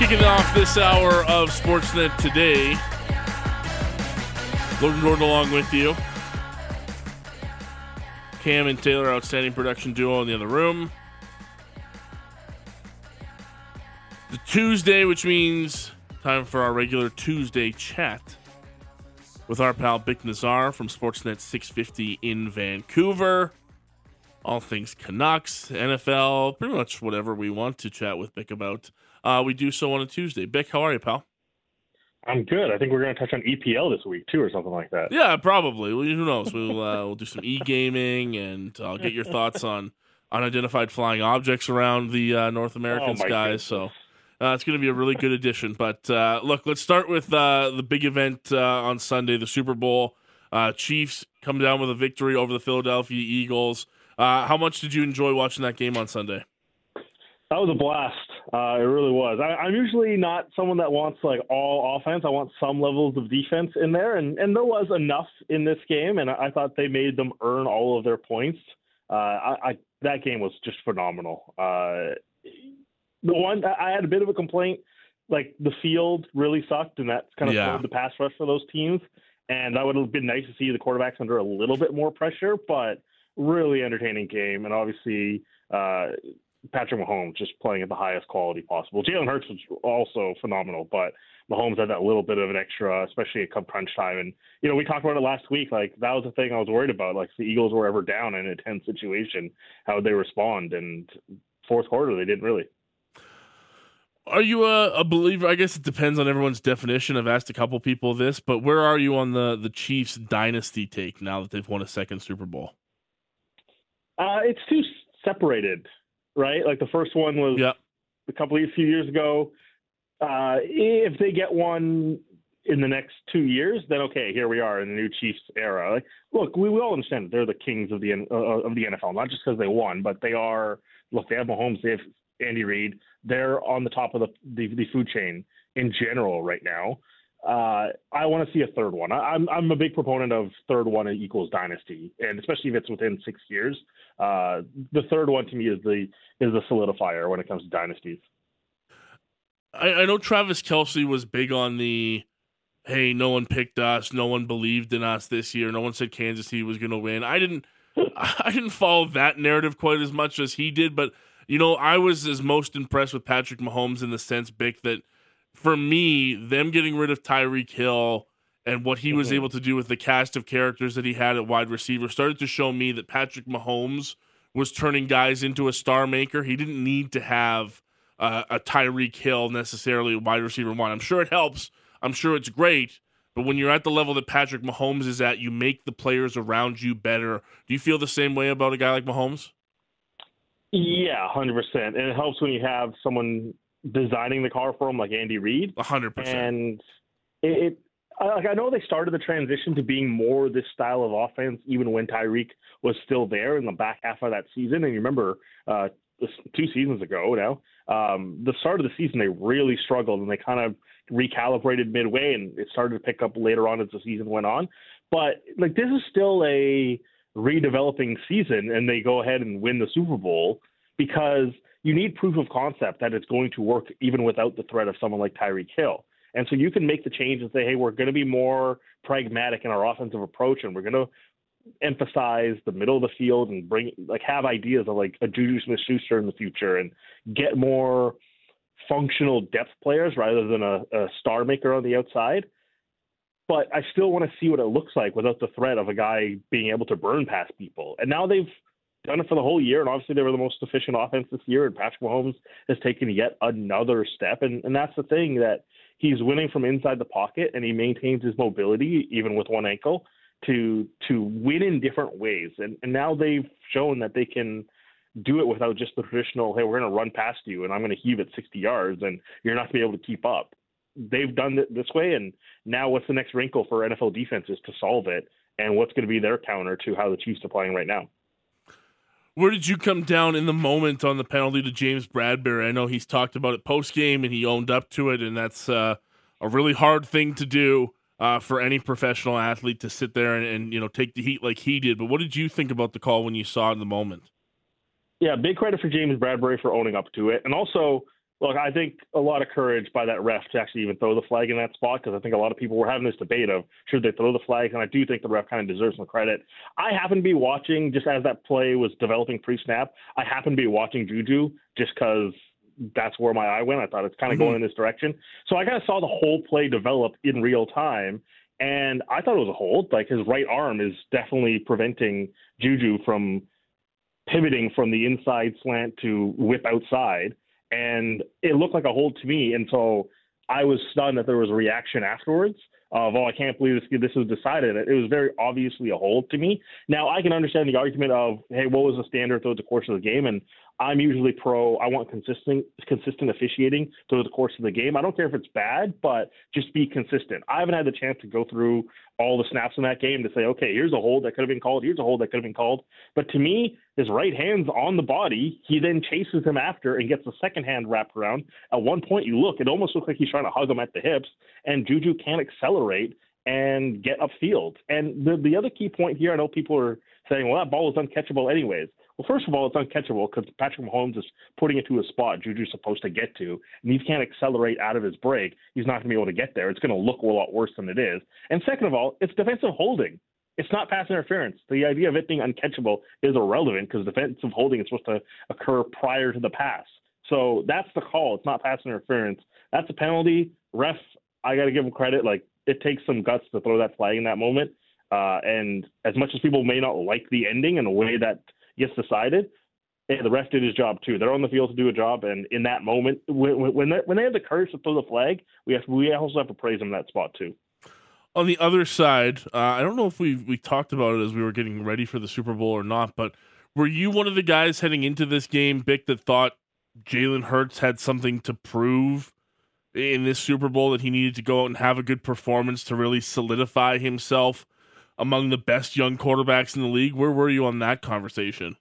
Kicking off this hour of Sportsnet today. Logan Gordon along with you. Cam and Taylor, outstanding production duo in the other room. The Tuesday, which means time for our regular Tuesday chat with our pal Bik Nizzar from Sportsnet 650 in Vancouver. All things Canucks, NFL, pretty much whatever we want to chat with Bik about uh, we do so on a Tuesday. Bik, how are you, pal? I'm good. I think we're going to touch on EPL this week too, or something like that. Yeah, probably. Well, who knows? We'll uh, we'll do some e gaming, and I'll get your thoughts on unidentified flying objects around the uh, North American Oh, goodness. So. Uh, it's going to be a really good addition. But uh, look, let's start with uh, the big event uh, on Sunday, the Super Bowl. Uh, Chiefs come down with a victory over the Philadelphia Eagles. Uh, how much did you enjoy watching that game on Sunday? That was a blast. Uh, it really was. I, I'm usually not someone that wants like all offense. I want some levels of defense in there, and and there was enough in this game, and I, I thought they made them earn all of their points. Uh, I, I that game was just phenomenal. Uh, the one I had a bit of a complaint, like the field really sucked, and that kind of Yeah. slowed the pass rush for those teams. And that would have been nice to see the quarterbacks under a little bit more pressure, but really entertaining game, and obviously. Uh, Patrick Mahomes just playing at the highest quality possible. Jalen Hurts was also phenomenal, but Mahomes had that little bit of an extra, especially at come crunch time. And you know, we talked about it last week. Like that was the thing I was worried about. Like if the Eagles were ever down in a tense situation, how would they respond? And fourth quarter, they didn't really. Are you a, a believer? I guess it depends on everyone's definition. I've asked a couple people this, but where are you on the the Chiefs dynasty take now that they've won a second Super Bowl? Uh, it's too separated, right? Like the first one was Yeah, a couple of few years ago. Uh, if they get one in the next two years, then okay, here we are in the new Chiefs era. Like, look, we, we all understand that they're the kings of the uh, of the NFL, not just because they won, but they are. Look, they have Mahomes, they have Andy Reid. They're on the top of the the, the food chain in general right now. Uh, I want to see a third one. I, I'm I'm a big proponent of third one equals dynasty, and especially if it's within six years. Uh, the third one to me is the is the solidifier when it comes to dynasties. I, I know Travis Kelce was big on the. Hey, no one picked us. No one believed in us this year. No one said Kansas City was going to win. I didn't. I didn't follow that narrative quite as much as he did, but you know, I was as most impressed with Patrick Mahomes in the sense, Bik, that for me, them getting rid of Tyreek Hill and what he was Mhm. able to do with the cast of characters that he had at wide receiver started to show me that Patrick Mahomes was turning guys into a star maker. He didn't need to have uh, a Tyreek Hill necessarily wide receiver one. I'm sure it helps. I'm sure it's great. But when you're at the level that Patrick Mahomes is at, you make the players around you better. Do you feel the same way about a guy like Mahomes? Yeah, hundred percent. And it helps when you have someone designing the car for him, like Andy Reid. Hundred percent. And it, it I- like I know they started the transition to being more this style of offense, even when Tyreek was still there in the back half of that season. And you remember uh, two seasons ago now, um, the start of the season they really struggled, and they kind of recalibrated midway, and it started to pick up later on as the season went on. But like this is still a redeveloping season, and they go ahead and win the Super Bowl because you need proof of concept that it's going to work even without the threat of someone like Tyreek Hill. And so you can make the change and say, hey, we're going to be more pragmatic in our offensive approach, and we're going to emphasize the middle of the field and bring like have ideas of like a Juju Smith-Schuster in the future and get more functional depth players rather than a, a star maker on the outside. But I still want to see what it looks like without the threat of a guy being able to burn past people. And now they've done it for the whole year, and obviously they were the most efficient offense this year. And Patrick Mahomes has taken yet another step, and and that's the thing that he's winning from inside the pocket, and he maintains his mobility even with one ankle to to win in different ways. And and now they've shown that they can do it without just the traditional, hey, we're going to run past you and I'm going to heave it 60 yards and you're not going to be able to keep up. They've done it this way, and now what's the next wrinkle for NFL defenses to solve it, and what's going to be their counter to how the Chiefs are playing right now? Where did you come down in the moment on the penalty to James Bradberry? I know he's talked about it post game and he owned up to it, and that's uh, a really hard thing to do uh, for any professional athlete to sit there and, and, you know take the heat like he did. But what did you think about the call when you saw it in the moment? Yeah, big credit for James Bradberry for owning up to it, and also look, I think a lot of courage by that ref to actually even throw the flag in that spot because I think a lot of people were having this debate of should they throw the flag, and I do think the ref kind of deserves some credit. I happen to be watching just as that play was developing pre-snap. I happen to be watching Juju just because that's where my eye went. I thought it's kind of mm-hmm. going in this direction, so I kind of saw the whole play develop in real time. And I thought it was a hold. Like his right arm is definitely preventing Juju from pivoting from the inside slant to whip outside and it looked like a hold to me. And so I was stunned that there was a reaction afterwards of, oh, I can't believe this this was decided. It was very obviously a hold to me. Now I can understand the argument of, hey, what was the standard throughout the course of the game? And I'm usually pro. I want consistent consistent officiating through the course of the game. I don't care if it's bad, but just be consistent. I haven't had the chance to go through all the snaps in that game to say, okay, here's a hold that could have been called. Here's a hold that could have been called. But to me, his right hand's on the body. He then chases him after and gets the second hand wrapped around. At one point, you look, it almost looks like he's trying to hug him at the hips, and Juju can't accelerate and get upfield. And the the other key point here, I know people are saying, well, that ball was uncatchable anyways. Well, first of all, it's uncatchable because Patrick Mahomes is putting it to a spot Juju's supposed to get to, and he can't accelerate out of his break. He's not going to be able to get there. It's going to look a lot worse than it is. And second of all, it's defensive holding. It's not pass interference. The idea of it being uncatchable is irrelevant because defensive holding is supposed to occur prior to the pass. So that's the call. It's not pass interference. That's a penalty. Ref, I got to give him credit. Like it takes some guts to throw that flag in that moment. Uh, and as much as people may not like the ending and the way that gets decided, and the ref did his job too. They're on the field to do a job, and in that moment, when when they, when they have the courage to throw the flag, we have we also have to praise them in that spot too. On the other side, uh, I don't know if we we talked about it as we were getting ready for the Super Bowl or not, but were you one of the guys heading into this game, Bik, that thought Jalen Hurts had something to prove in this Super Bowl that he needed to go out and have a good performance to really solidify himself among the best young quarterbacks in the league. Where were you on that conversation?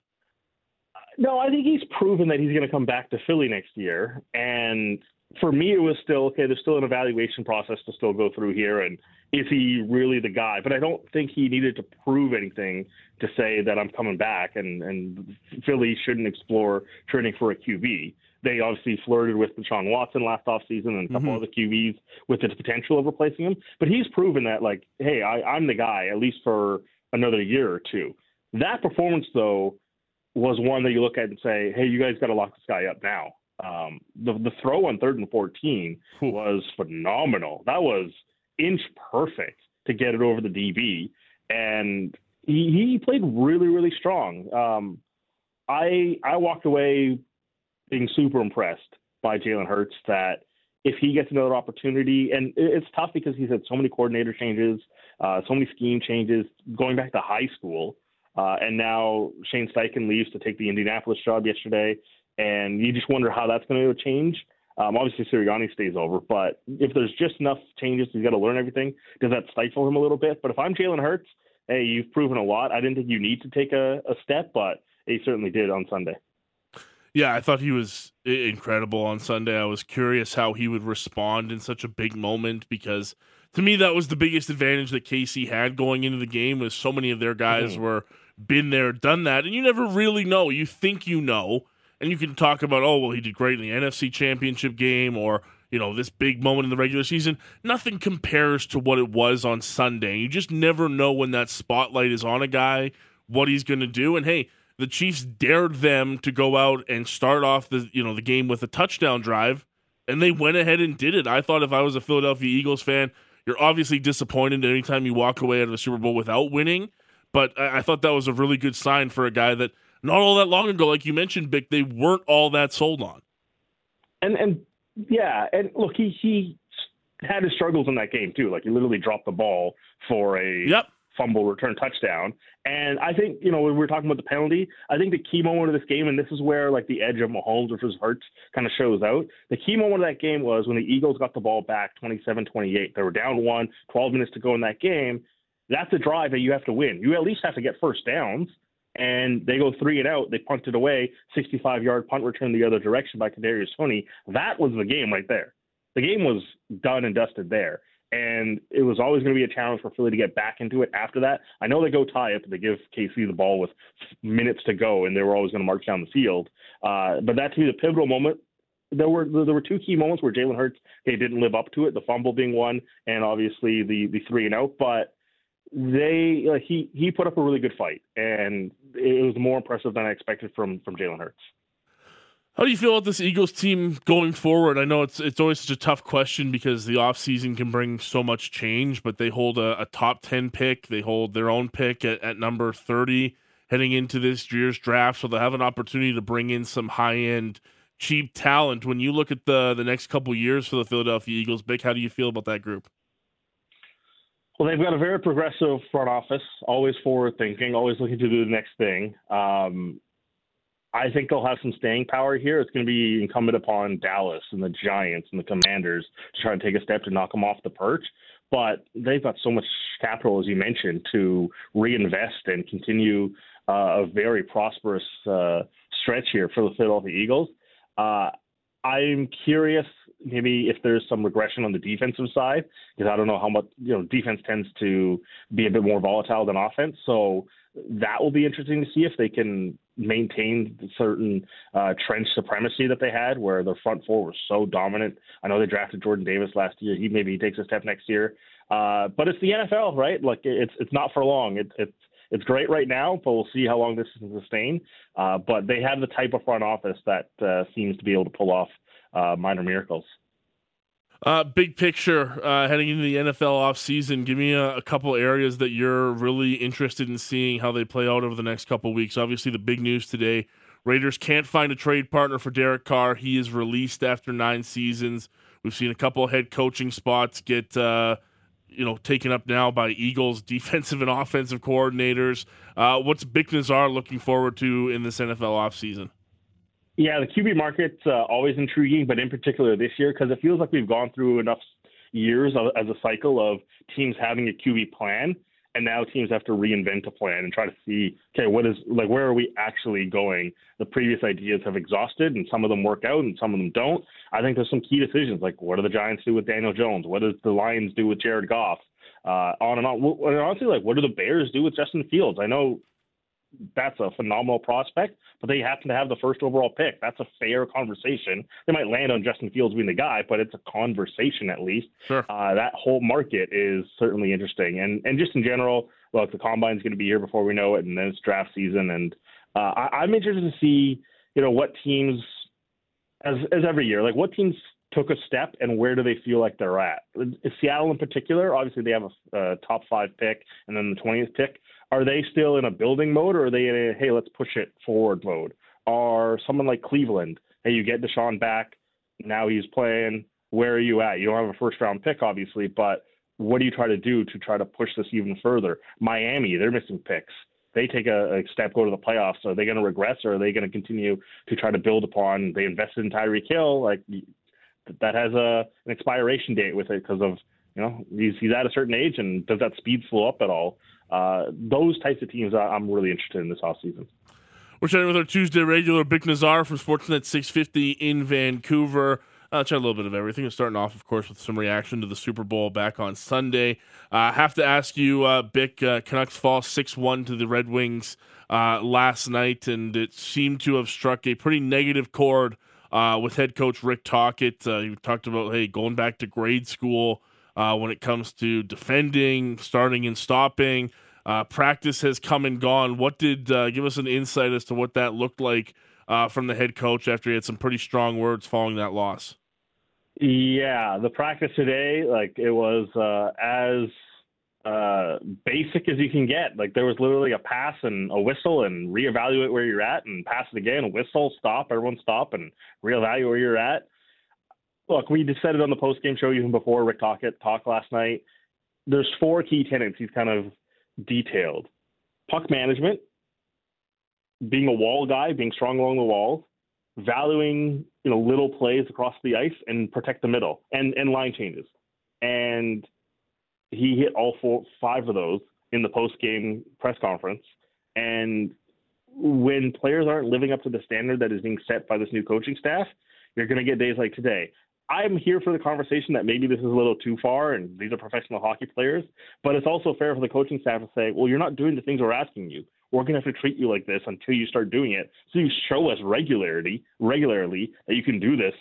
No, I think he's proven that he's going to come back to Philly next year. And for me, it was still okay. There's still an evaluation process to still go through here, and is he really the guy? But I don't think he needed to prove anything to say that I'm coming back, and and Philly shouldn't explore trading for a QB they obviously flirted with Deshaun Watson last offseason and a couple mm-hmm. other QBs with the potential of replacing him. But he's proven that, like, hey, I, I'm the guy, at least for another year or two. That performance, though, was one that you look at and say, hey, you guys got to lock this guy up now. Um, the, the throw on third and 14 was phenomenal. That was inch perfect to get it over the DB. And he, he played really, really strong. Um, I I walked away being super impressed by Jalen Hurts that if he gets another opportunity, and it's tough because he's had so many coordinator changes, uh, so many scheme changes going back to high school, uh, and now Shane Steichen leaves to take the Indianapolis job yesterday, and you just wonder how that's going to change. Um, obviously, Sirianni stays over, but if there's just enough changes, he's got to learn everything. Does that stifle him a little bit? But if I'm Jalen Hurts, hey, you've proven a lot. I didn't think you need to take a, a step, but he certainly did on Sunday. Yeah, I thought he was incredible on Sunday. I was curious how he would respond in such a big moment because to me that was the biggest advantage that KC had going into the game was so many of their guys mm-hmm. were been there, done that, and you never really know. You think you know, and you can talk about, oh well, he did great in the NFC Championship game or you know this big moment in the regular season. Nothing compares to what it was on Sunday. You just never know when that spotlight is on a guy, what he's going to do, and hey the Chiefs dared them to go out and start off the you know the game with a touchdown drive, and they went ahead and did it. I thought if I was a Philadelphia Eagles fan, you're obviously disappointed anytime you walk away out of the Super Bowl without winning. But I, I thought that was a really good sign for a guy that not all that long ago, like you mentioned, Bik, they weren't all that sold on. And and yeah, and look, he he had his struggles in that game too. Like he literally dropped the ball for a yep fumble return touchdown. And I think, you know, when we are talking about the penalty, I think the key moment of this game, and this is where like the edge of Mahomes versus Hurts kind of shows out. The key moment of that game was when the Eagles got the ball back 27-28. They were down one, 12 minutes to go in that game. That's a drive that you have to win. You at least have to get first downs. And they go three and out. They punted away, 65 yard punt return the other direction by Kadarius Toney. That was the game right there. The game was done and dusted there and it was always going to be a challenge for Philly to get back into it after that. I know they go tie it, but they give KC the ball with minutes to go, and they were always going to march down the field. Uh, but that to me, the pivotal moment. There were there were two key moments where Jalen Hurts they didn't live up to it, the fumble being one, and obviously the the three and out. But they he he put up a really good fight, and it was more impressive than I expected from from Jalen Hurts. How do you feel about this Eagles team going forward? I know it's it's always such a tough question because the offseason can bring so much change, but they hold a, a top 10 pick. They hold their own pick at, at number 30 heading into this year's draft. So they'll have an opportunity to bring in some high end, cheap talent. When you look at the, the next couple years for the Philadelphia Eagles, Bik, how do you feel about that group? Well, they've got a very progressive front office, always forward thinking, always looking to do the next thing. Um, I think they'll have some staying power here. It's going to be incumbent upon Dallas and the Giants and the Commanders to try and take a step to knock them off the perch. But they've got so much capital, as you mentioned, to reinvest and continue uh, a very prosperous uh, stretch here for the Philadelphia Eagles. Uh, I'm curious, maybe if there's some regression on the defensive side, because I don't know how much you know defense tends to be a bit more volatile than offense. So that will be interesting to see if they can maintain certain uh, trench supremacy that they had, where their front four was so dominant. I know they drafted Jordan Davis last year. He maybe he takes a step next year, uh, but it's the NFL, right? Like it's it's not for long. It, it's it's great right now, but we'll see how long this can sustain. Uh, but they have the type of front office that uh, seems to be able to pull off uh, minor miracles. Uh, big picture, uh, heading into the NFL offseason, give me a, a, couple areas that you're really interested in seeing how they play out over the next couple weeks. Obviously, the big news today Raiders can't find a trade partner for Derek Carr. He is released after nine seasons. We've seen a couple head coaching spots get, uh, you know, taken up now by Eagles defensive and offensive coordinators. Uh, what's Bik Nizzar looking forward to in this NFL offseason? Yeah, the QB market's uh, always intriguing, but in particular this year because it feels like we've gone through enough years of, as a cycle of teams having a QB plan, and now teams have to reinvent a plan and try to see, okay, what is like, where are we actually going? The previous ideas have exhausted, and some of them work out, and some of them don't. I think there's some key decisions, like what do the Giants do with Daniel Jones? What does the Lions do with Jared Goff? Uh, on and on. And honestly, like, what do the Bears do with Justin Fields? I know that's a phenomenal prospect, but they happen to have the first overall pick. That's a fair conversation. They might land on Justin Fields being the guy, but it's a conversation at least. Sure. Uh, that whole market is certainly interesting, and and just in general, look, the combine's going to be here before we know it, and then it's draft season, and uh, I, I'm interested to see, you know, what teams, as as every year, like what teams took a step and where do they feel like they're at? Seattle in particular, obviously they have a, a top five pick and then the 20th pick are they still in a building mode or are they in a hey let's push it forward mode? Or someone like Cleveland, hey you get Deshaun back, now he's playing. Where are you at? You don't have a first round pick obviously, but what do you try to do to try to push this even further? Miami, they're missing picks. They take a, a step, go to the playoffs. Are they going to regress, or are they going to continue to try to build upon? They invested in Tyreek Hill, like that has a an expiration date with it because of you know he's he's at a certain age, and does that speed slow up at all? Uh, those types of teams I'm really interested in this offseason. We're chatting with our Tuesday regular, Bik Nizzar from Sportsnet 650 in Vancouver. Uh, chat a little bit of everything. Starting off, of course, with some reaction to the Super Bowl back on Sunday. I uh, have to ask you, uh, Bik, uh, Canucks fall 6 1 to the Red Wings uh, last night, and it seemed to have struck a pretty negative chord uh, with head coach Rick Tocchet. Uh, he talked about, hey, going back to grade school uh, when it comes to defending, starting and stopping. Uh, practice has come and gone. What did uh, give us an insight as to what that looked like uh, from the head coach after he had some pretty strong words following that loss? Yeah, the practice today, like it was as uh, basic as you can get. Like there was literally a pass and a whistle and reevaluate where you're at and pass it again, whistle, stop, everyone stop and reevaluate where you're at look, we just said it on the post game show even before Rick Tocchet talked last night. There's four key tenants he's kind of detailed. Puck management, being a wall guy, being strong along the walls, valuing you know little plays across the ice and protect the middle and and line changes. And he hit all four five of those in the post game press conference. And when players aren't living up to the standard that is being set by this new coaching staff, you're going to get days like today. I'm here for the conversation that maybe this is a little too far and these are professional hockey players, but it's also fair for the coaching staff to say, well, you're not doing the things we're asking you. We're going to have to treat you like this until you start doing it. So you show us regularly, regularly that you can do this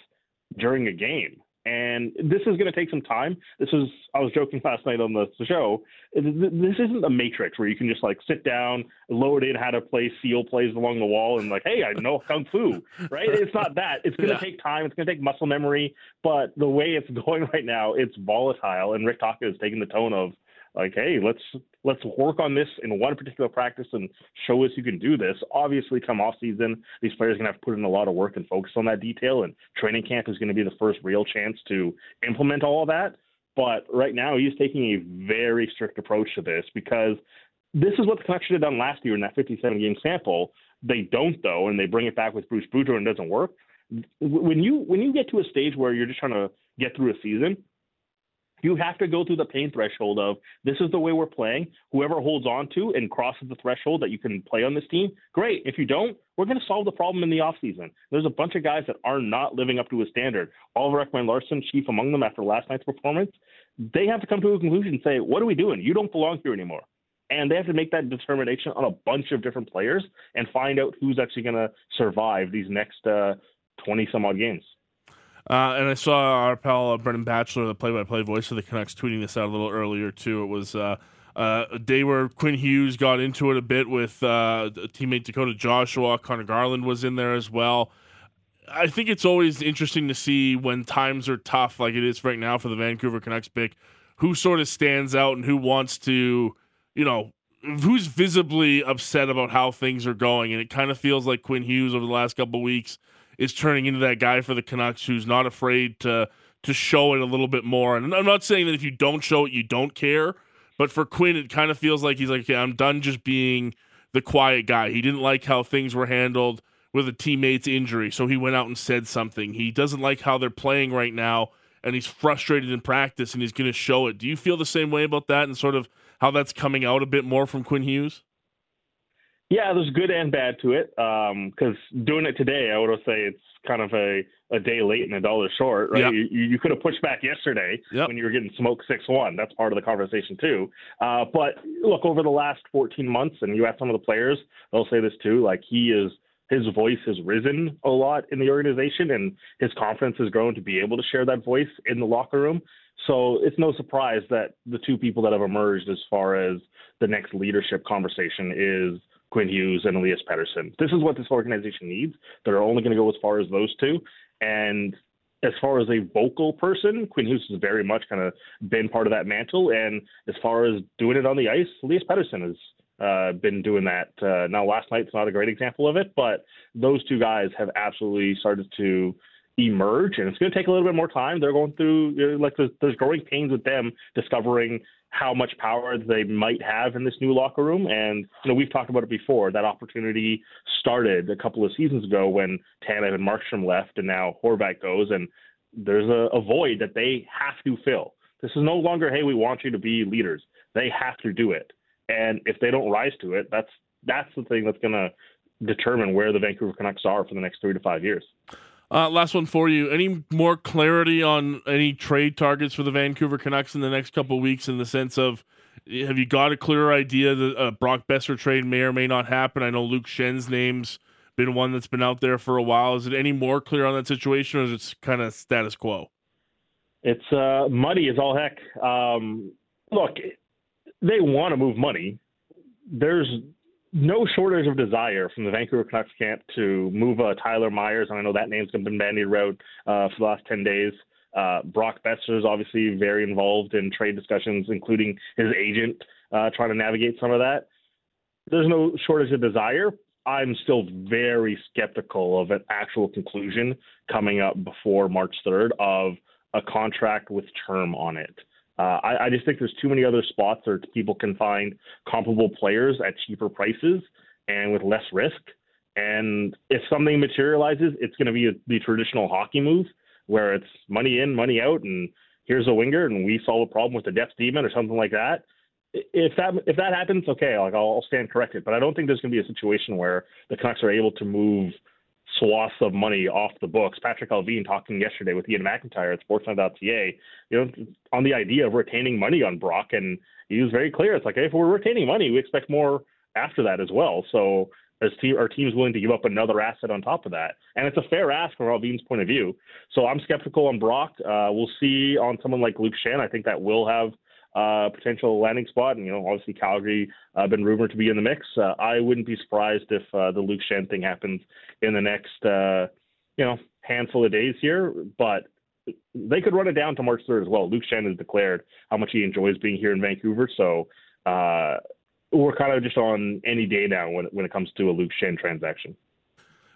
during a game. And this is going to take some time. This is, I was joking last night on the show. This isn't a matrix where you can just like sit down, load in how to play seal plays along the wall and like, hey, I know Kung Fu, right? It's not that. It's going to yeah. take time. It's going to take muscle memory. But the way it's going right now, it's volatile. And Rick Tocchet is taking the tone of, like, hey, let's let's work on this in one particular practice and show us you can do this. Obviously, come off season, these players are gonna have to put in a lot of work and focus on that detail. And training camp is to be the first real chance to implement all of that. But right now, he's taking a very strict approach to this because this is what the Canucks should have done last year in that 57 game sample. They don't though, and they bring it back with Bruce Boudreau and it doesn't work. When you when you get to a stage where you're just trying to get through a season, you have to go through the pain threshold of this is the way we're playing. Whoever holds on to and crosses the threshold that you can play on this team, great. If you don't, we're going to solve the problem in the offseason. There's a bunch of guys that are not living up to a standard. Oliver Ekman-Larsson, chief among them after last night's performance, they have to come to a conclusion and say, what are we doing? You don't belong here anymore. And they have to make that determination on a bunch of different players and find out who's actually going to survive these next uh, 20 some odd games. Uh, and I saw our pal uh, Brendan Batchelor, the play-by-play voice of the Canucks, tweeting this out a little earlier too. It was uh, uh, a day where Quinn Hughes got into it a bit with uh, teammate Dakota Joshua. Conor Garland was in there as well. I think it's always interesting to see when times are tough, like it is right now for the Vancouver Canucks, Bik, who sort of stands out and who wants to, you know, who's visibly upset about how things are going. And it kind of feels like Quinn Hughes over the last couple weeks is turning into that guy for the Canucks who's not afraid to to show it a little bit more. And I'm not saying that if you don't show it, you don't care. But for Quinn, it kind of feels like he's like, okay, I'm done just being the quiet guy. He didn't like how things were handled with a teammate's injury, so he went out and said something. He doesn't like how they're playing right now, and he's frustrated in practice, and he's going to show it. Do you feel the same way about that, and sort of how that's coming out a bit more from Quinn Hughes? Yeah, there's good and bad to it. Because um, doing it today, I would say it's kind of a, a day late and a dollar short, right? Yep. You, you could have pushed back yesterday yep. when you were getting smoked 6 1. That's part of the conversation, too. Uh, but look, over the last 14 months, and you ask some of the players, they'll say this too, like he is. His voice has risen a lot in the organization, and his confidence has grown to be able to share that voice in the locker room. So it's no surprise that the two people that have emerged as far as the next leadership conversation is Quinn Hughes and Elias Pettersson. This is what this organization needs. They're only going to go as far as those two. And as far as a vocal person, Quinn Hughes has very much kind of been part of that mantle. And as far as doing it on the ice, Elias Pettersson has uh, been doing that. Uh, now, last night's not a great example of it, but those two guys have absolutely started to emerge, and it's going to take a little bit more time. They're going through like there's, there's growing pains with them discovering how much power they might have in this new locker room. And you know we've talked about it before. That opportunity started a couple of seasons ago when Tanev and Markstrom left, and now Horvat goes, and there's a, a void that they have to fill. This is no longer hey we want you to be leaders. They have to do it, and if they don't rise to it, that's that's the thing that's going to determine where the Vancouver Canucks are for the next three to five years. Uh, last one for you. Any more clarity on any trade targets for the Vancouver Canucks in the next couple weeks? In the sense of, have you got a clear idea that a Brock Boeser trade may or may not happen? I know Luke Schenn's name's been one that's been out there for a while. Is it any more clear on that situation, or is it kind of status quo? It's uh, muddy as all heck. Um, look, they want to move money. There's no shortage of desire from the Vancouver Canucks camp to move uh, Tyler Myers, and I know that name's been bandied around uh, for the last 10 days. Uh, Brock Boeser is obviously very involved in trade discussions, including his agent uh, trying to navigate some of that. There's no shortage of desire. I'm still very skeptical of an actual conclusion coming up before March 3rd of a contract with term on it. Uh, I, I just think there's too many other spots where people can find comparable players at cheaper prices and with less risk. And if something materializes, it's going to be a, the traditional hockey move where it's money in, money out, and here's a winger, and we solve a problem with the depth demon or something like that. If that if that happens, okay, like I'll, I'll stand corrected. But I don't think there's going to be a situation where the Canucks are able to move swaths of money off the books. Patrik Allvin talking yesterday with Iain MacIntyre at Sportsnet.ca, you know, on the idea of retaining money on Brock, and he was very clear. It's like, hey, if we're retaining money, we expect more after that as well. So as team, our team's willing to give up another asset on top of that, and it's a fair ask from Allvin's point of view. So I'm skeptical on Brock. Uh, we'll see on someone like Luke Schenn. I think that will have uh, potential landing spot. And, you know, obviously Calgary uh, been rumored to be in the mix. Uh, I wouldn't be surprised if uh, the Luke Schenn thing happens in the next, uh, you know, handful of days here. But they could run it down to March 3rd as well. Luke Schenn has declared how much he enjoys being here in Vancouver. So uh, we're kind of just on any day now when, when it comes to a Luke Schenn transaction.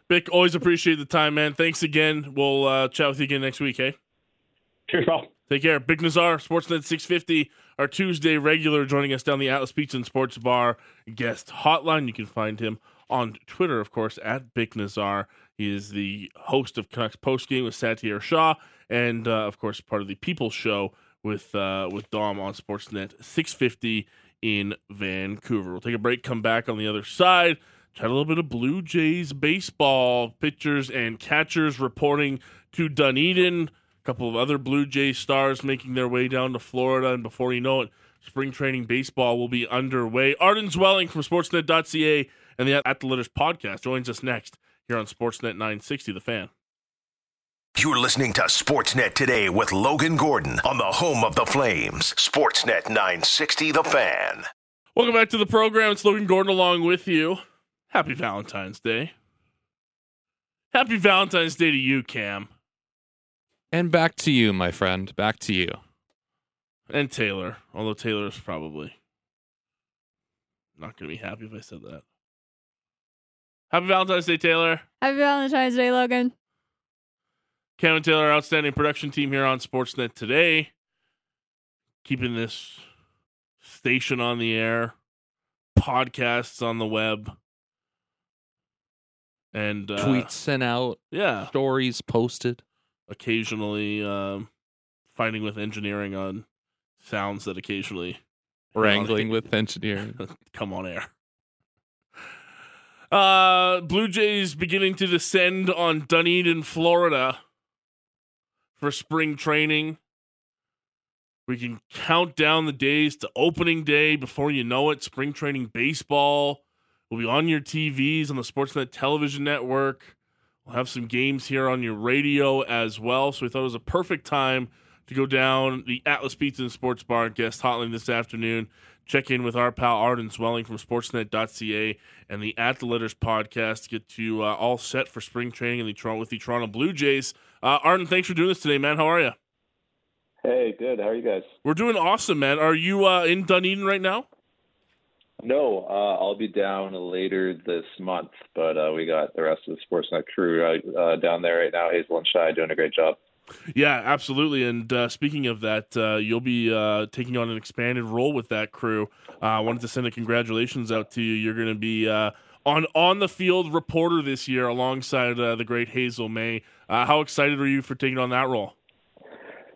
Bik, always appreciate the time, man. Thanks again. We'll uh, chat with you again next week, hey? Cheers, pal. Take care. Bik Nizzar, Sportsnet 650, our Tuesday regular, joining us down the Atlas Pizza and Sports Bar guest hotline. You can find him on Twitter, of course, at Bik Nizzar. He is the host of Canucks Post Game with Satiar Shah, and uh, of course, part of the People Show with uh, with Dom on Sportsnet 650 in Vancouver. We'll take a break, come back on the other side. Chat a little bit of Blue Jays baseball pitchers and catchers reporting to Dunedin couple of other Blue Jay stars making their way down to Florida, and before you know it, spring training baseball will be underway. Arden Zwelling from Sportsnet.ca and the At the Letters podcast joins us next here on Sportsnet 960, The Fan. You're listening to Sportsnet today with Logan Gordon on the home of the Flames, Sportsnet 960, The Fan. Welcome back to the program. It's Logan Gordon along with you. Happy Valentine's Day. Happy Valentine's Day to you, Cam. And back to you, my friend. Back to you. And Taylor, although Taylor's probably not going to be happy if I said that. Happy Valentine's Day, Taylor. Happy Valentine's Day, Logan. Kevin and Taylor, outstanding production team here on Sportsnet today. Keeping this station on the air, podcasts on the web, and uh, Tweets sent out, Yeah, stories posted. Occasionally um, fighting with engineering on sounds that occasionally wrangling with engineering. come on air. Uh, Blue Jays beginning to descend on Dunedin, Florida for spring training. We can count down the days to opening day before you know it. Spring training baseball will be on your TVs on the Sportsnet television network. We'll have some games here on your radio as well. So we thought it was a perfect time to go down the Atlas Pizza and Sports Bar guest hotline this afternoon. Check in with our pal Arden Zwelling from Sportsnet.ca and the At the Letters podcast to get you uh, all set for spring training in the Toronto with the Toronto Blue Jays. Uh, Arden, thanks for doing this today, man. How are you? Hey, good. How are you guys? We're doing awesome, man. Are you uh, in Dunedin right now? No, uh, I'll be down later this month, but uh, we got the rest of the Sportsnet crew uh, down there right now. Hazel and Shi doing a great job. Yeah, absolutely. And uh, speaking of that, uh, you'll be uh, taking on an expanded role with that crew. Uh, I wanted to send a congratulations out to you. You're going to be uh, on on the field reporter this year alongside uh, the great Hazel May. how excited are you for taking on that role?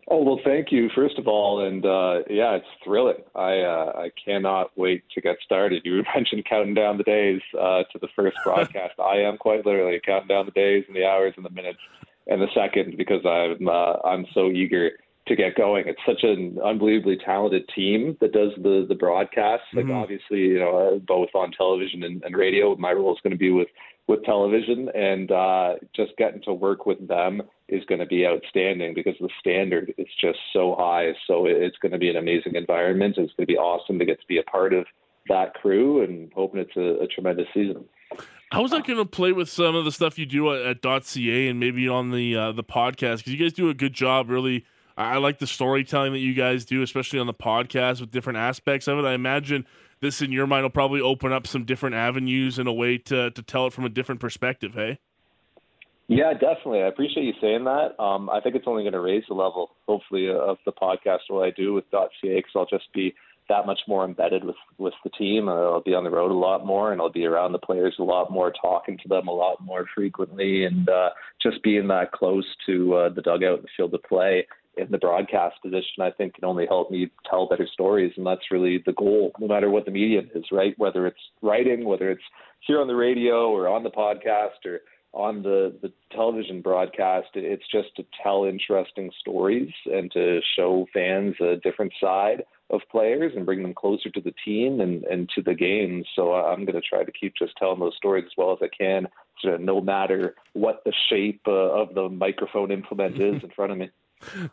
Oh well, thank you first of all, and uh, yeah, it's thrilling. I uh, I cannot wait to get started. You mentioned counting down the days uh, to the first broadcast. I am quite literally counting down the days and the hours and the minutes and the second because I'm uh, I'm so eager to get going. It's such an unbelievably talented team that does the the broadcasts. Like Mhm. obviously, you know, uh, both on television and, and radio. My role is going to be with with television, and uh, just getting to work with them is going to be outstanding because the standard is just so high. So it's going to be an amazing environment. It's going to be awesome to get to be a part of that crew, and hoping it's a, a tremendous season. How is that going to play with some of the stuff you do at, at .ca and maybe on the uh, the podcast? Because you guys do a good job. Really, I like the storytelling that you guys do, especially on the podcast with different aspects of it. I imagine this, in your mind, will probably open up some different avenues and a way to to tell it from a different perspective. Hey, Yeah, definitely. I appreciate you saying that. Um, I think it's only going to raise the level, hopefully, of the podcast. What I do with .ca, because I'll just be that much more embedded with with the team. I'll be on the road a lot more, and I'll be around the players a lot more, talking to them a lot more frequently, and uh, just being that close to uh, the dugout and the field of play in the broadcast position, I think can only help me tell better stories, and that's really the goal, no matter what the medium is, right? Whether it's writing, whether it's here on the radio or on the podcast or on the, the television broadcast, it's just to tell interesting stories and to show fans a different side of players and bring them closer to the team and, and to the game. So I'm going to try to keep just telling those stories as well as I can, so no matter what the shape uh, of the microphone implement is in front of me.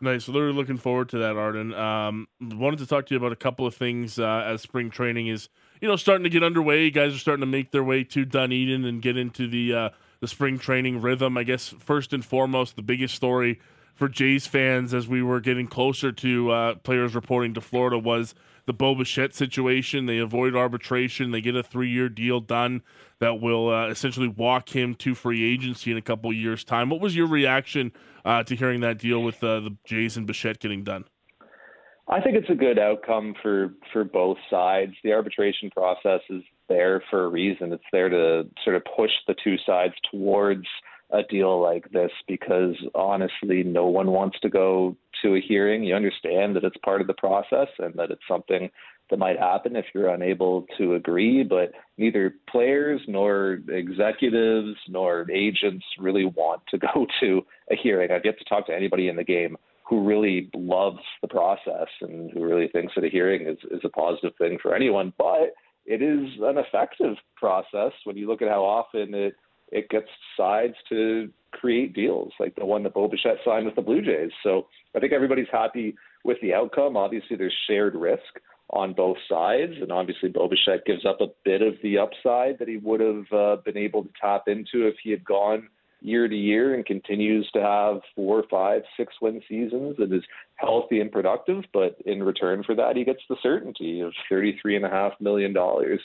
Nice. Literally looking forward to that, Arden. Um, wanted to talk to you about a couple of things uh, as spring training is, you know, starting to get underway. You guys are starting to make their way to Dunedin and get into the uh, the spring training rhythm. I guess first and foremost, the biggest story for Jays fans as we were getting closer to uh, players reporting to Florida was the Bo Bichette situation. They avoid arbitration. They get a three year deal done that will uh, essentially walk him to free agency in a couple years' time. What was your reaction uh, to hearing that deal with uh, the Jays and Bichette getting done? I think it's a good outcome for for both sides. The arbitration process is there for a reason. It's there to sort of push the two sides towards a deal like this because honestly, no one wants to go to a hearing. You understand that it's part of the process and that it's something that might happen if you're unable to agree, but neither players nor executives nor agents really want to go to a hearing. I've yet to talk to anybody in the game who really loves the process and who really thinks that a hearing is, is a positive thing for anyone. But it is an effective process when you look at how often it it gets sides to create deals like the one that Bo Bichette signed with the Blue Jays. So I think everybody's happy with the outcome. Obviously, there's shared risk on both sides, and obviously Bo Bichette gives up a bit of the upside that he would have uh, been able to tap into if he had gone year to year and continues to have four, five, six win seasons and is healthy and productive. But in return for that, he gets the certainty of $33.5 million,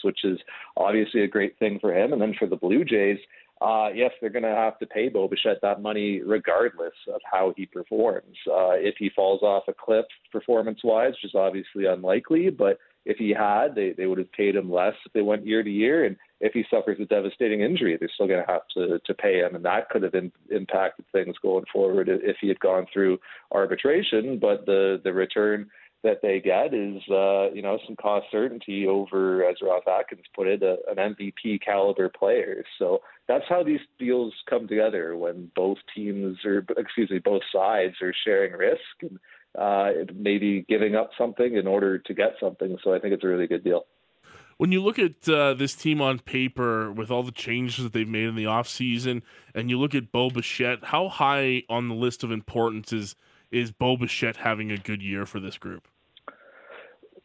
which is obviously a great thing for him. And then for the Blue Jays, uh, yes, they're going to have to pay Bo Bichette that money regardless of how he performs. Uh, if he falls off a cliff performance wise, which is obviously unlikely, but if he had, they, they would have paid him less if they went year to year. And if he suffers a devastating injury, they're still going to have to, to pay him. And that could have in, impacted things going forward if he had gone through arbitration. But the, the return that they get is, uh, you know, some cost certainty over, as Ralph Atkins put it, a, an MVP caliber player. So that's how these deals come together when both teams or, excuse me, both sides are sharing risk and uh, maybe giving up something in order to get something. So I think it's a really good deal. When you look at uh, this team on paper with all the changes that they've made in the offseason and you look at Bo Bichette, how high on the list of importance is – is Bo Bichette having a good year for this group?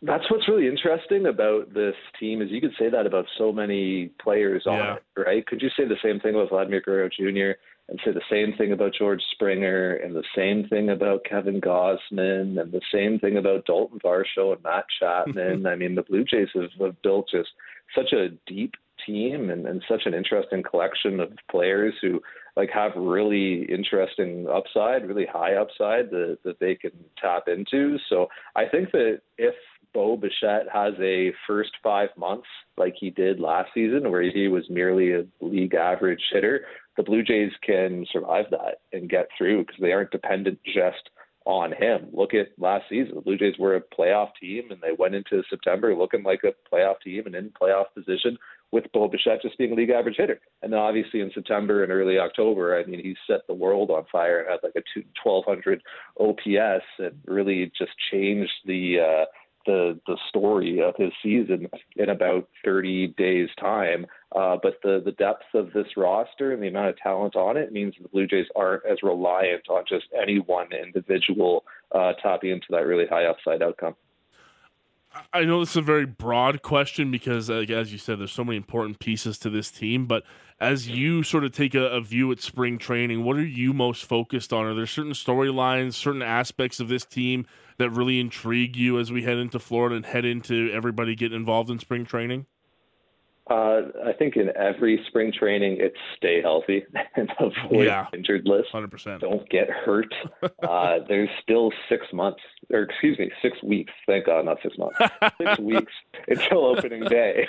That's what's really interesting about this team is you could say that about so many players on yeah. it, right? Could you say the same thing about Vladimir Guerrero Jr. and say the same thing about George Springer and the same thing about Kevin Gausman and the same thing about Dalton Varsho and Matt Chapman? I mean, the Blue Jays have, have built just such a deep team and, and such an interesting collection of players who like have really interesting upside, really high upside that, that they can tap into. So I think that if Bo Bichette has a first five months like he did last season, where he was merely a league average hitter, the Blue Jays can survive that and get through because they aren't dependent just on him. Look at last season. The Blue Jays were a playoff team and they went into September looking like a playoff team and in playoff position with Bo Bichette just being a league average hitter. And then obviously in September and early October, I mean, he set the world on fire and had like a two, 1200 OPS and really just changed the, uh, the the story of his season in about 30 days time. Uh, but the the depth of this roster and the amount of talent on it means the Blue Jays aren't as reliant on just any one individual uh, tapping into that really high upside outcome. I know this is a very broad question because, uh, as you said, there's so many important pieces to this team. But as you sort of take a, a, view at spring training, what are you most focused on? Are there certain storylines, certain aspects of this team that really intrigue you as we head into Florida and head into everybody getting involved in spring training? Uh, I think in every spring training, it's stay healthy and avoid Yeah. injured list. Hundred percent. Don't get hurt. Uh, there's still six months, or excuse me, six weeks. Thank God, not six months. six weeks until opening day.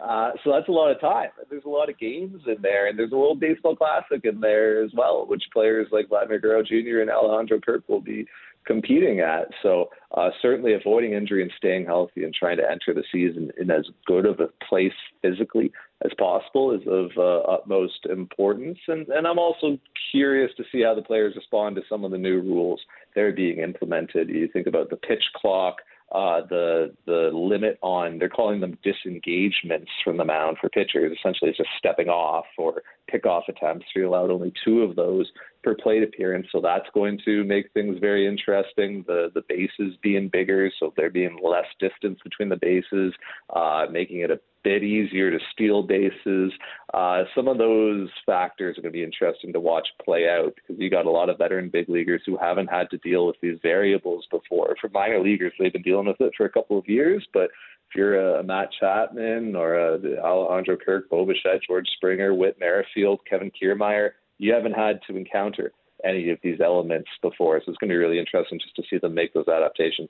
uh, so that's a lot of time. There's a lot of games in there, and there's a World Baseball Classic in there as well, which players like Vladimir Guerrero Jr. and Alejandro Kirk will be competing at. So uh, certainly avoiding injury and staying healthy and trying to enter the season in as good of a place physically as possible is of uh, utmost importance. And, and I'm also curious to see how the players respond to some of the new rules that are being implemented. You think about the pitch clock. Uh, the the limit on they're calling them disengagements from the mound for pitchers. Essentially, it's just stepping off or pickoff attempts. You're allowed only two of those per plate appearance, so that's going to make things very interesting. The the bases being bigger, so there being less distance between the bases, uh, making it a bit easier to steal bases. Uh, some of those factors are going to be interesting to watch play out because you got a lot of veteran big leaguers who haven't had to deal with these variables before. For minor leaguers, they've been dealing with it for a couple of years, but if you're a Matt Chapman or a Alejandro Kirk, Bo Bichette, George Springer, Whit Merrifield, Kevin Kiermaier, you haven't had to encounter any of these elements before. So it's going to be really interesting just to see them make those adaptations.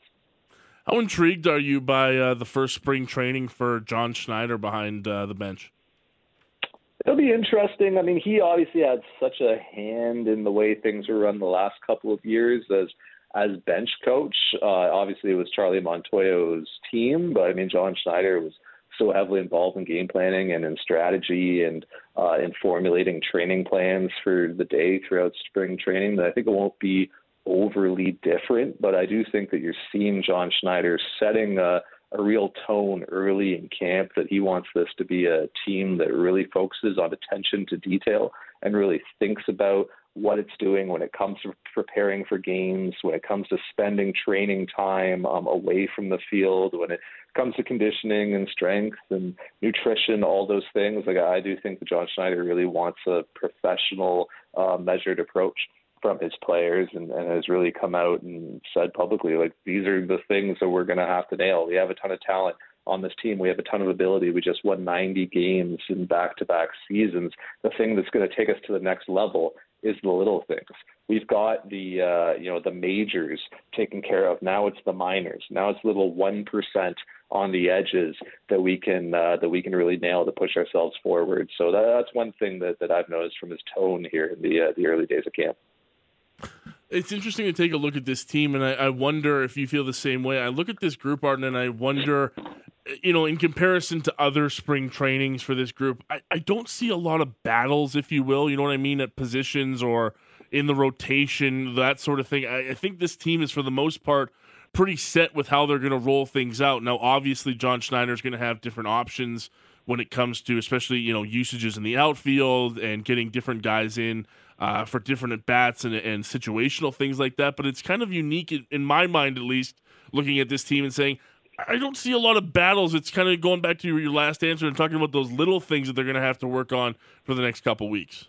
How intrigued are you by uh, the first spring training for John Schneider behind uh, the bench? It'll be interesting. I mean, he obviously had such a hand in the way things were run the last couple of years as as bench coach. Uh, obviously, it was Charlie Montoyo's team, but I mean, John Schneider was so heavily involved in game planning and in strategy and uh, in formulating training plans for the day throughout spring training that I think it won't be overly different. But I do think that you're seeing John Schneider setting a, a real tone early in camp that he wants this to be a team that really focuses on attention to detail and really thinks about what it's doing when it comes to preparing for games, when it comes to spending training time um, away from the field, when it comes to conditioning and strength and nutrition, all those things. Like I do think that John Schneider really wants a professional, uh, measured approach from his players and, and has really come out and said publicly like these are the things that we're going to have to nail. We have a ton of talent on this team. We have a ton of ability. We just won 90 games in back-to-back seasons. The thing that's going to take us to the next level is the little things. We've got the uh, you know the majors taken care of. Now it's the minors. Now it's little one percent on the edges that we can uh, that we can really nail to push ourselves forward. So that, that's one thing that, that I've noticed from his tone here in the uh, the early days of camp. It's interesting to take a look at this team, and I, I wonder if you feel the same way. I look at this group, Arden, and I wonder, you know, in comparison to other spring trainings for this group, I, I don't see a lot of battles, if you will. You know what I mean, at positions or in the rotation, that sort of thing. I, I think this team is, for the most part, pretty set with how they're going to roll things out. Now, obviously, John Schneider is going to have different options when it comes to, especially you know, usages in the outfield and getting different guys in uh, for different at bats and, and situational things like that. But it's kind of unique in, in my mind, at least, looking at this team and saying. I don't see a lot of battles. It's kind of going back to your, last answer and talking about those little things that they're going to have to work on for the next couple weeks.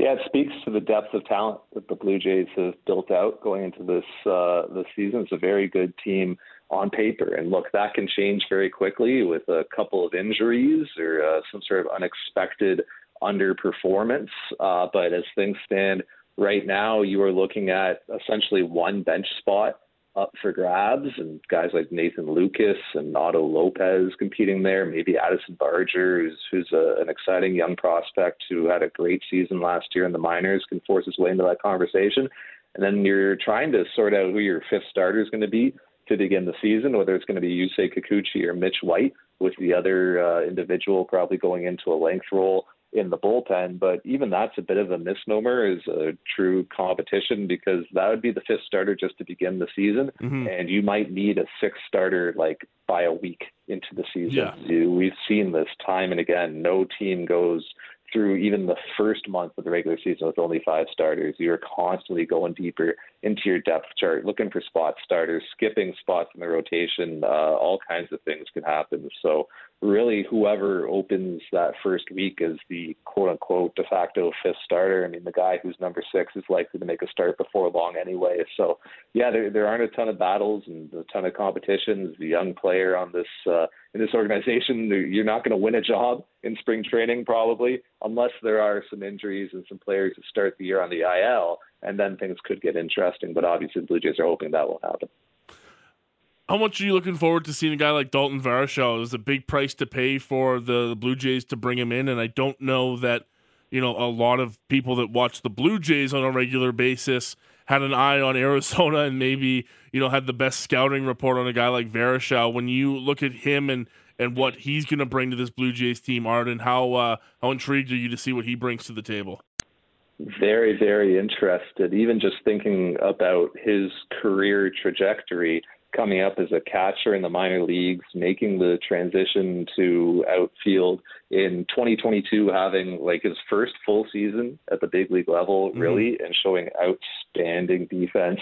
Yeah, it speaks to the depth of talent that the Blue Jays have built out going into this uh, this season. It's a very good team on paper, and look, that can change very quickly with a couple of injuries or uh, some sort of unexpected underperformance. Uh, but as things stand right now, you are looking at essentially one bench spot up for grabs, and guys like Nathan Lukes and Otto Lopez competing there. Maybe Addison Barger, who's, who's a, an exciting young prospect who had a great season last year in the minors, can force his way into that conversation. And then you're trying to sort out who your fifth starter is going to be to begin the season, whether it's going to be Yusei Kikuchi or Mitch White, with the other uh, individual probably going into a length role in the bullpen. But even that's a bit of a misnomer as a true competition because that would be the fifth starter just to begin the season, Mhm. and you might need a sixth starter like by a week into the season. Yeah. We've seen this time and again. No team goes through even the first month of the regular season with only five starters. You're constantly going deeper into your depth chart, looking for spot starters, skipping spots in the rotation. Uh, all kinds of things can happen. So really, whoever opens that first week as the quote unquote de facto fifth starter, I mean, the guy who's number six is likely to make a start before long anyway. So yeah, there there aren't a ton of battles and a ton of competitions. The young player on this uh, in this organization. You're not going to win a job in spring training probably unless there are some injuries and some players that start the year on the IL, and then things could get interesting. But obviously, the Blue Jays are hoping that won't happen. How much are you looking forward to seeing a guy like Dalton Varsho? Was a big price to pay for the Blue Jays to bring him in, and I don't know that you know a lot of people that watch the Blue Jays on a regular basis had an eye on Arizona and maybe you know had the best scouting report on a guy like Varsho. When you look at him and and what he's going to bring to this Blue Jays team, Arden, how uh, how intrigued are you to see what he brings to the table? Very, very interested. Even just thinking about his career trajectory coming up as a catcher in the minor leagues, making the transition to outfield in 2022, having like his first full season at the big league level, mm-hmm. really, and showing outstanding defense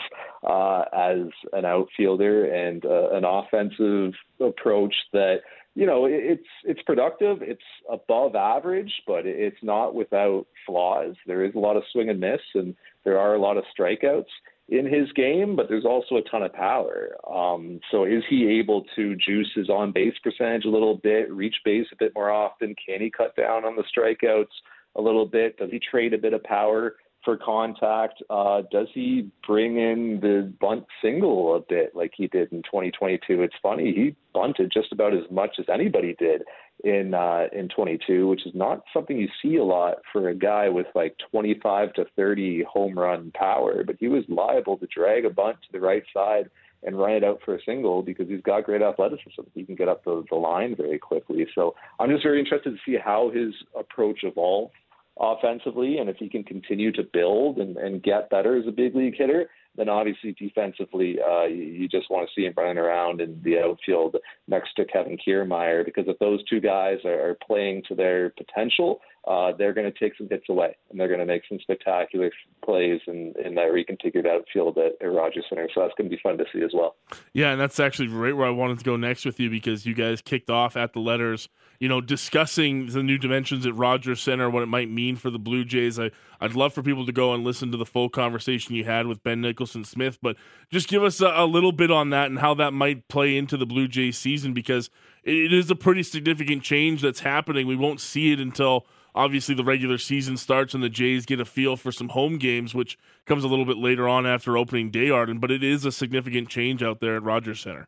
uh, as an outfielder and uh, an offensive approach that you know it's it's productive it's above average but it's not without flaws there is a lot of swing and miss and there are a lot of strikeouts in his game, but there's also a ton of power. Um, so is he able to juice his on base percentage a little bit, reach base a bit more often? Can he cut down on the strikeouts a little bit? Does he trade a bit of power for contact? Uh, does he bring in the bunt single a bit like he did in 2022? It's funny, he bunted just about as much as anybody did in uh, in 22, which is not something you see a lot for a guy with like 25 to 30 home run power. But he was liable to drag a bunt to the right side and run it out for a single because he's got great athleticism. He can get up the, the line very quickly. So I'm just very interested to see how his approach evolves offensively and if he can continue to build and, and get better as a big league hitter then obviously defensively, uh, you, just want to see him running around in the outfield next to Kevin Kiermaier because if those two guys are, are playing to their potential, uh, they're going to take some hits away and they're going to make some spectacular plays in, in that reconfigured outfield at, at Rogers Center. So that's going to be fun to see as well. Yeah, and that's actually right where I wanted to go next with you because you guys kicked off at the letters you know, discussing the new dimensions at Rogers Center, what it might mean for the Blue Jays. I, I'd love for people to go and listen to the full conversation you had with Ben Nicholson Smith, but just give us a, a little bit on that and how that might play into the Blue Jays season because it is a pretty significant change that's happening. We won't see it until obviously the regular season starts and the Jays get a feel for some home games, which comes a little bit later on after opening day, Arden. But it is a significant change out there at Rogers Center.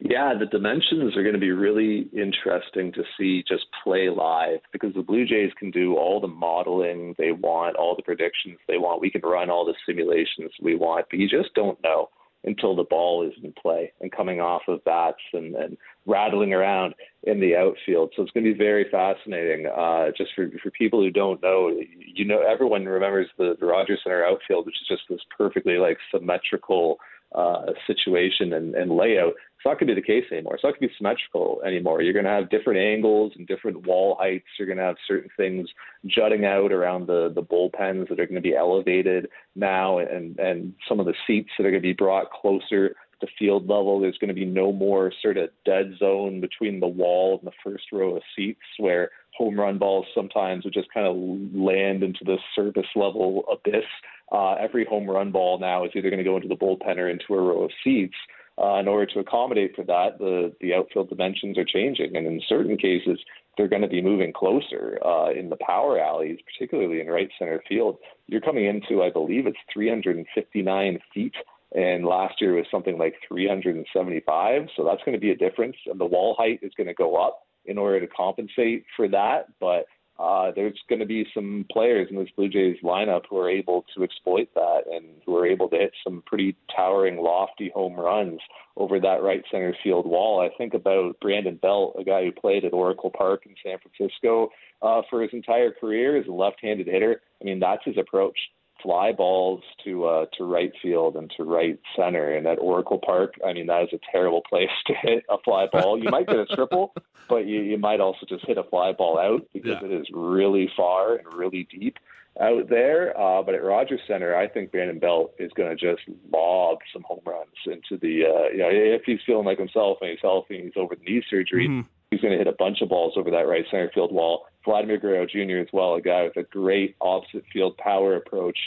Yeah, the dimensions are going to be really interesting to see just play live because the Blue Jays can do all the modeling they want, all the predictions they want. We can run all the simulations we want, but you just don't know until the ball is in play and coming off of bats and, and rattling around in the outfield. So it's going to be very fascinating. Uh, just for, for people who don't know, you know, everyone remembers the, the Rogers Center outfield, which is just this perfectly like symmetrical uh, situation and, and layout. It's not going to be the case anymore. It's not going to be symmetrical anymore. You're going to have different angles and different wall heights. You're going to have certain things jutting out around the the bullpens that are going to be elevated now, and and some of the seats that are going to be brought closer to field level. There's going to be no more sort of dead zone between the wall and the first row of seats where home run balls sometimes would just kind of land into the surface level abyss. Uh, every home run ball now is either going to go into the bullpen or into a row of seats. Uh, in order to accommodate for that, the, the outfield dimensions are changing, and in certain cases, they're going to be moving closer uh, in the power alleys, particularly in right center field. You're coming into, I believe, it's 359 feet, and last year was something like 375. So that's going to be a difference, and the wall height is going to go up in order to compensate for that. But uh, there's going to be some players in this Blue Jays lineup who are able to exploit that and who are able to hit some pretty towering, lofty home runs over that right center field wall. I think about Brandon Belt, a guy who played at Oracle Park in San Francisco uh, for his entire career as a left-handed hitter. I mean, that's his approach fly balls to uh, to right field and to right center. And at Oracle Park, I mean, that is a terrible place to hit a fly ball. You might get a triple, but you, you might also just hit a fly ball out because yeah. it is really far and really deep out there. Uh, but at Rogers Center, I think Brandon Belt is going to just lob some home runs into the, uh, you know, if he's feeling like himself and he's healthy and he's over the knee surgery, mm-hmm. He's going to hit a bunch of balls over that right center field wall. Vladimir Guerrero Jr. as well, a guy with a great opposite field power approach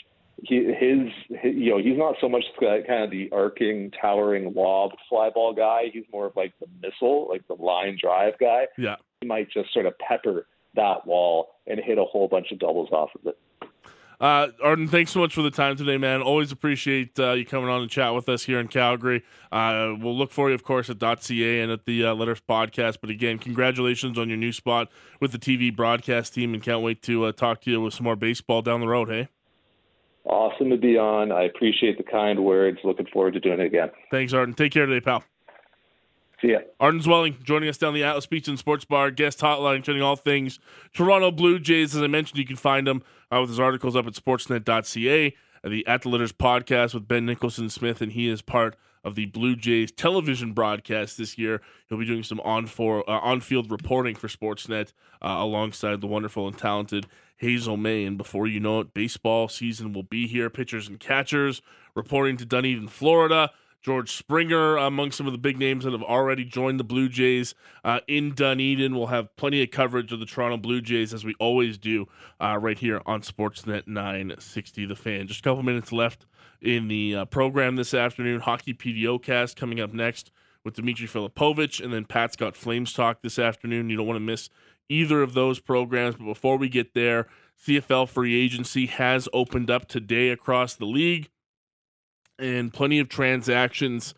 he, his, his, you know, he's not so much kind of the arcing, towering lob fly ball guy. He's more of like the missile, like the line drive guy. Yeah. He might just sort of pepper that wall and hit a whole bunch of doubles off of it. Uh, Arden, thanks so much for the time today, man. Always appreciate uh, you coming on and chat with us here in Calgary. Uh, we'll look for you, of course, at .ca and at the uh, Letters podcast. But again, congratulations on your new spot with the TV broadcast team, and can't wait to uh, talk to you with some more baseball down the road. Hey, awesome to be on. I appreciate the kind words. Looking forward to doing it again. Thanks, Arden. Take care today, pal. See ya. Arden Zwelling joining us down the Atlas Beach and Sports Bar guest hotline, chatting all things Toronto Blue Jays. As I mentioned, you can find him uh, with his articles up at sportsnet.ca. The At the Letters podcast with Ben Nicholson Smith, and he is part of the Blue Jays television broadcast this year. He'll be doing some on for uh, on field reporting for Sportsnet uh, alongside the wonderful and talented Hazel Mae. And before you know it, baseball season will be here. Pitchers and catchers reporting to Dunedin, Florida. George Springer, among some of the big names that have already joined the Blue Jays uh, in Dunedin. We'll have plenty of coverage of the Toronto Blue Jays as we always do uh, right here on Sportsnet 960 The Fan. Just a couple minutes left in the uh, program this afternoon. Hockey PDO cast coming up next with Dimitri Filipovic, and then Pat's got Flames Talk this afternoon. You don't want to miss either of those programs. But before we get there, CFL free agency has opened up today across the league and plenty of transactions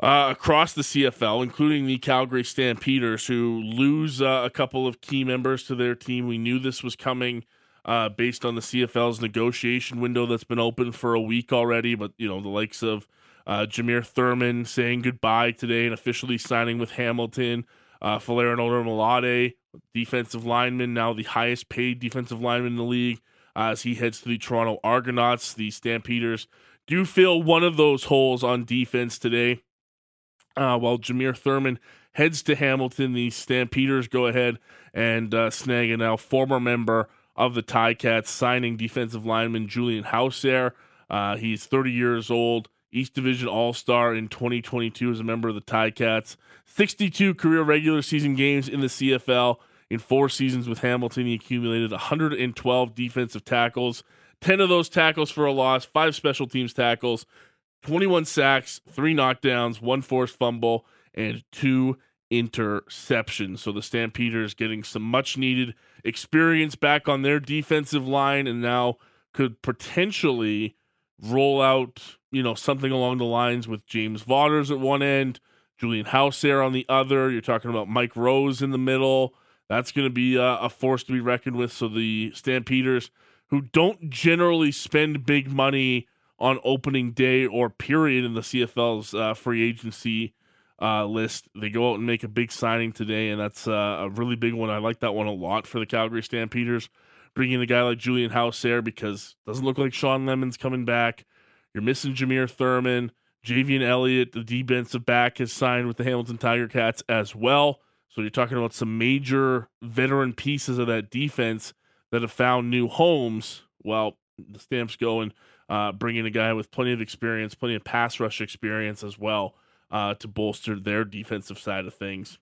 uh, across the CFL, including the Calgary Stampeders, who lose uh, a couple of key members to their team. We knew this was coming uh, based on the CFL's negotiation window that's been open for a week already. But, you know, the likes of uh, Jameer Thurman saying goodbye today and officially signing with Hamilton. Uh, Folarin Orimolade, defensive lineman, now the highest paid defensive lineman in the league, as he heads to the Toronto Argonauts. The Stampeders do fill one of those holes on defense today. Uh, while Jameer Thurman heads to Hamilton, the Stampeders go ahead and uh, snag a now former member of the Ticats, signing defensive lineman Julian Howsare. Uh, he's 30 years old, East Division All Star in 2022 as a member of the Ticats. 62 career regular season games in the CFL. In four seasons with Hamilton, he accumulated 112 defensive tackles, 10 of those tackles for a loss, five special teams tackles, 21 sacks, three knockdowns, one forced fumble, and two interceptions. So the Stampeders getting some much needed experience back on their defensive line and now could potentially roll out, you know, something along the lines with James Vaughters at one end, Julian Howsare on the other. You're talking about Mike Rose in the middle. That's going to be a, a force to be reckoned with. So the Stampeders who don't generally spend big money on opening day or period in the CFL's uh, free agency uh, list. They go out and make a big signing today, and that's uh, a really big one. I like that one a lot for the Calgary Stampeders. Bringing a guy like Julian Howsare because doesn't look like Shawn Lemon's coming back. You're missing Jameer Thurman. Javien Elliott, the defensive back, has signed with the Hamilton Tiger Cats as well. So you're talking about some major veteran pieces of that defense that have found new homes, well, the Stamps go and uh, bring in a guy with plenty of experience, plenty of pass rush experience as well uh, to bolster their defensive side of things.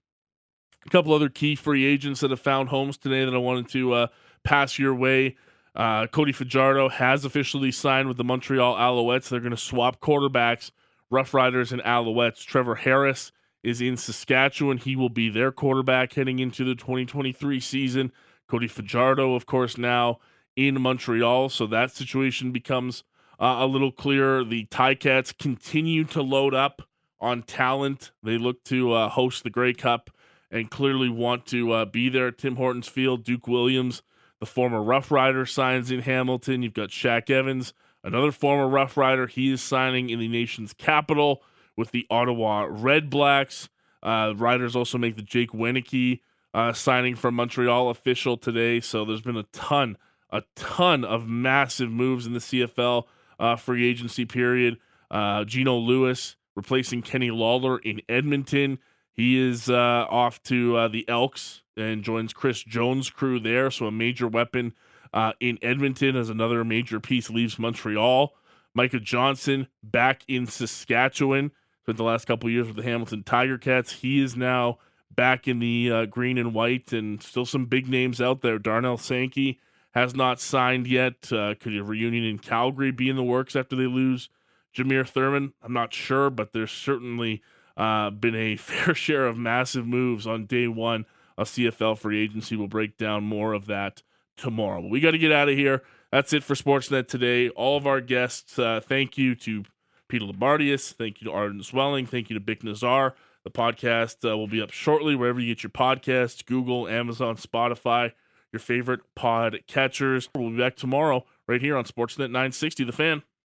A couple other key free agents that have found homes today that I wanted to uh, pass your way. Uh, Cody Fajardo has officially signed with the Montreal Alouettes. They're going to swap quarterbacks, Rough Riders and Alouettes. Trevor Harris is in Saskatchewan. He will be their quarterback heading into the 2023 season. Cody Fajardo, of course, now in Montreal. So that situation becomes uh, a little clearer. The Ticats continue to load up on talent. They look to uh, host the Grey Cup and clearly want to uh, be there at Tim Hortons Field. Duke Williams, the former Rough Rider, signs in Hamilton. You've got Shaq Evans, another former Rough Rider. He is signing in the nation's capital with the Ottawa Red Blacks. Uh, Riders also make the Jake Wieneke uh, signing from Montreal official today. So there's been a ton, a ton of massive moves in the CFL uh, free agency period. Uh, Geno Lewis replacing Kenny Lawler in Edmonton. He is uh, off to uh, the Elks and joins Chris Jones' crew there. So a major weapon uh, in Edmonton as another major piece leaves Montreal. Micah Johnson back in Saskatchewan. Spent the last couple years with the Hamilton Tiger Cats. He is now back in the uh, green and white, and still some big names out there. Darnell Sankey has not signed yet. Uh, could a reunion in Calgary be in the works after they lose Jameer Thurman? I'm not sure, but there's certainly uh, been a fair share of massive moves on day one of CFL free agency. We'll break down more of that tomorrow. But we got to get out of here. That's it for Sportsnet today. All of our guests, uh, thank you to Peter Labardius. Thank you to Arden Zwelling. Thank you to Bik Nizzar. The podcast uh, will be up shortly wherever you get your podcasts Google, Amazon, Spotify, your favorite pod catchers. We'll be back tomorrow right here on Sportsnet 960, The Fan.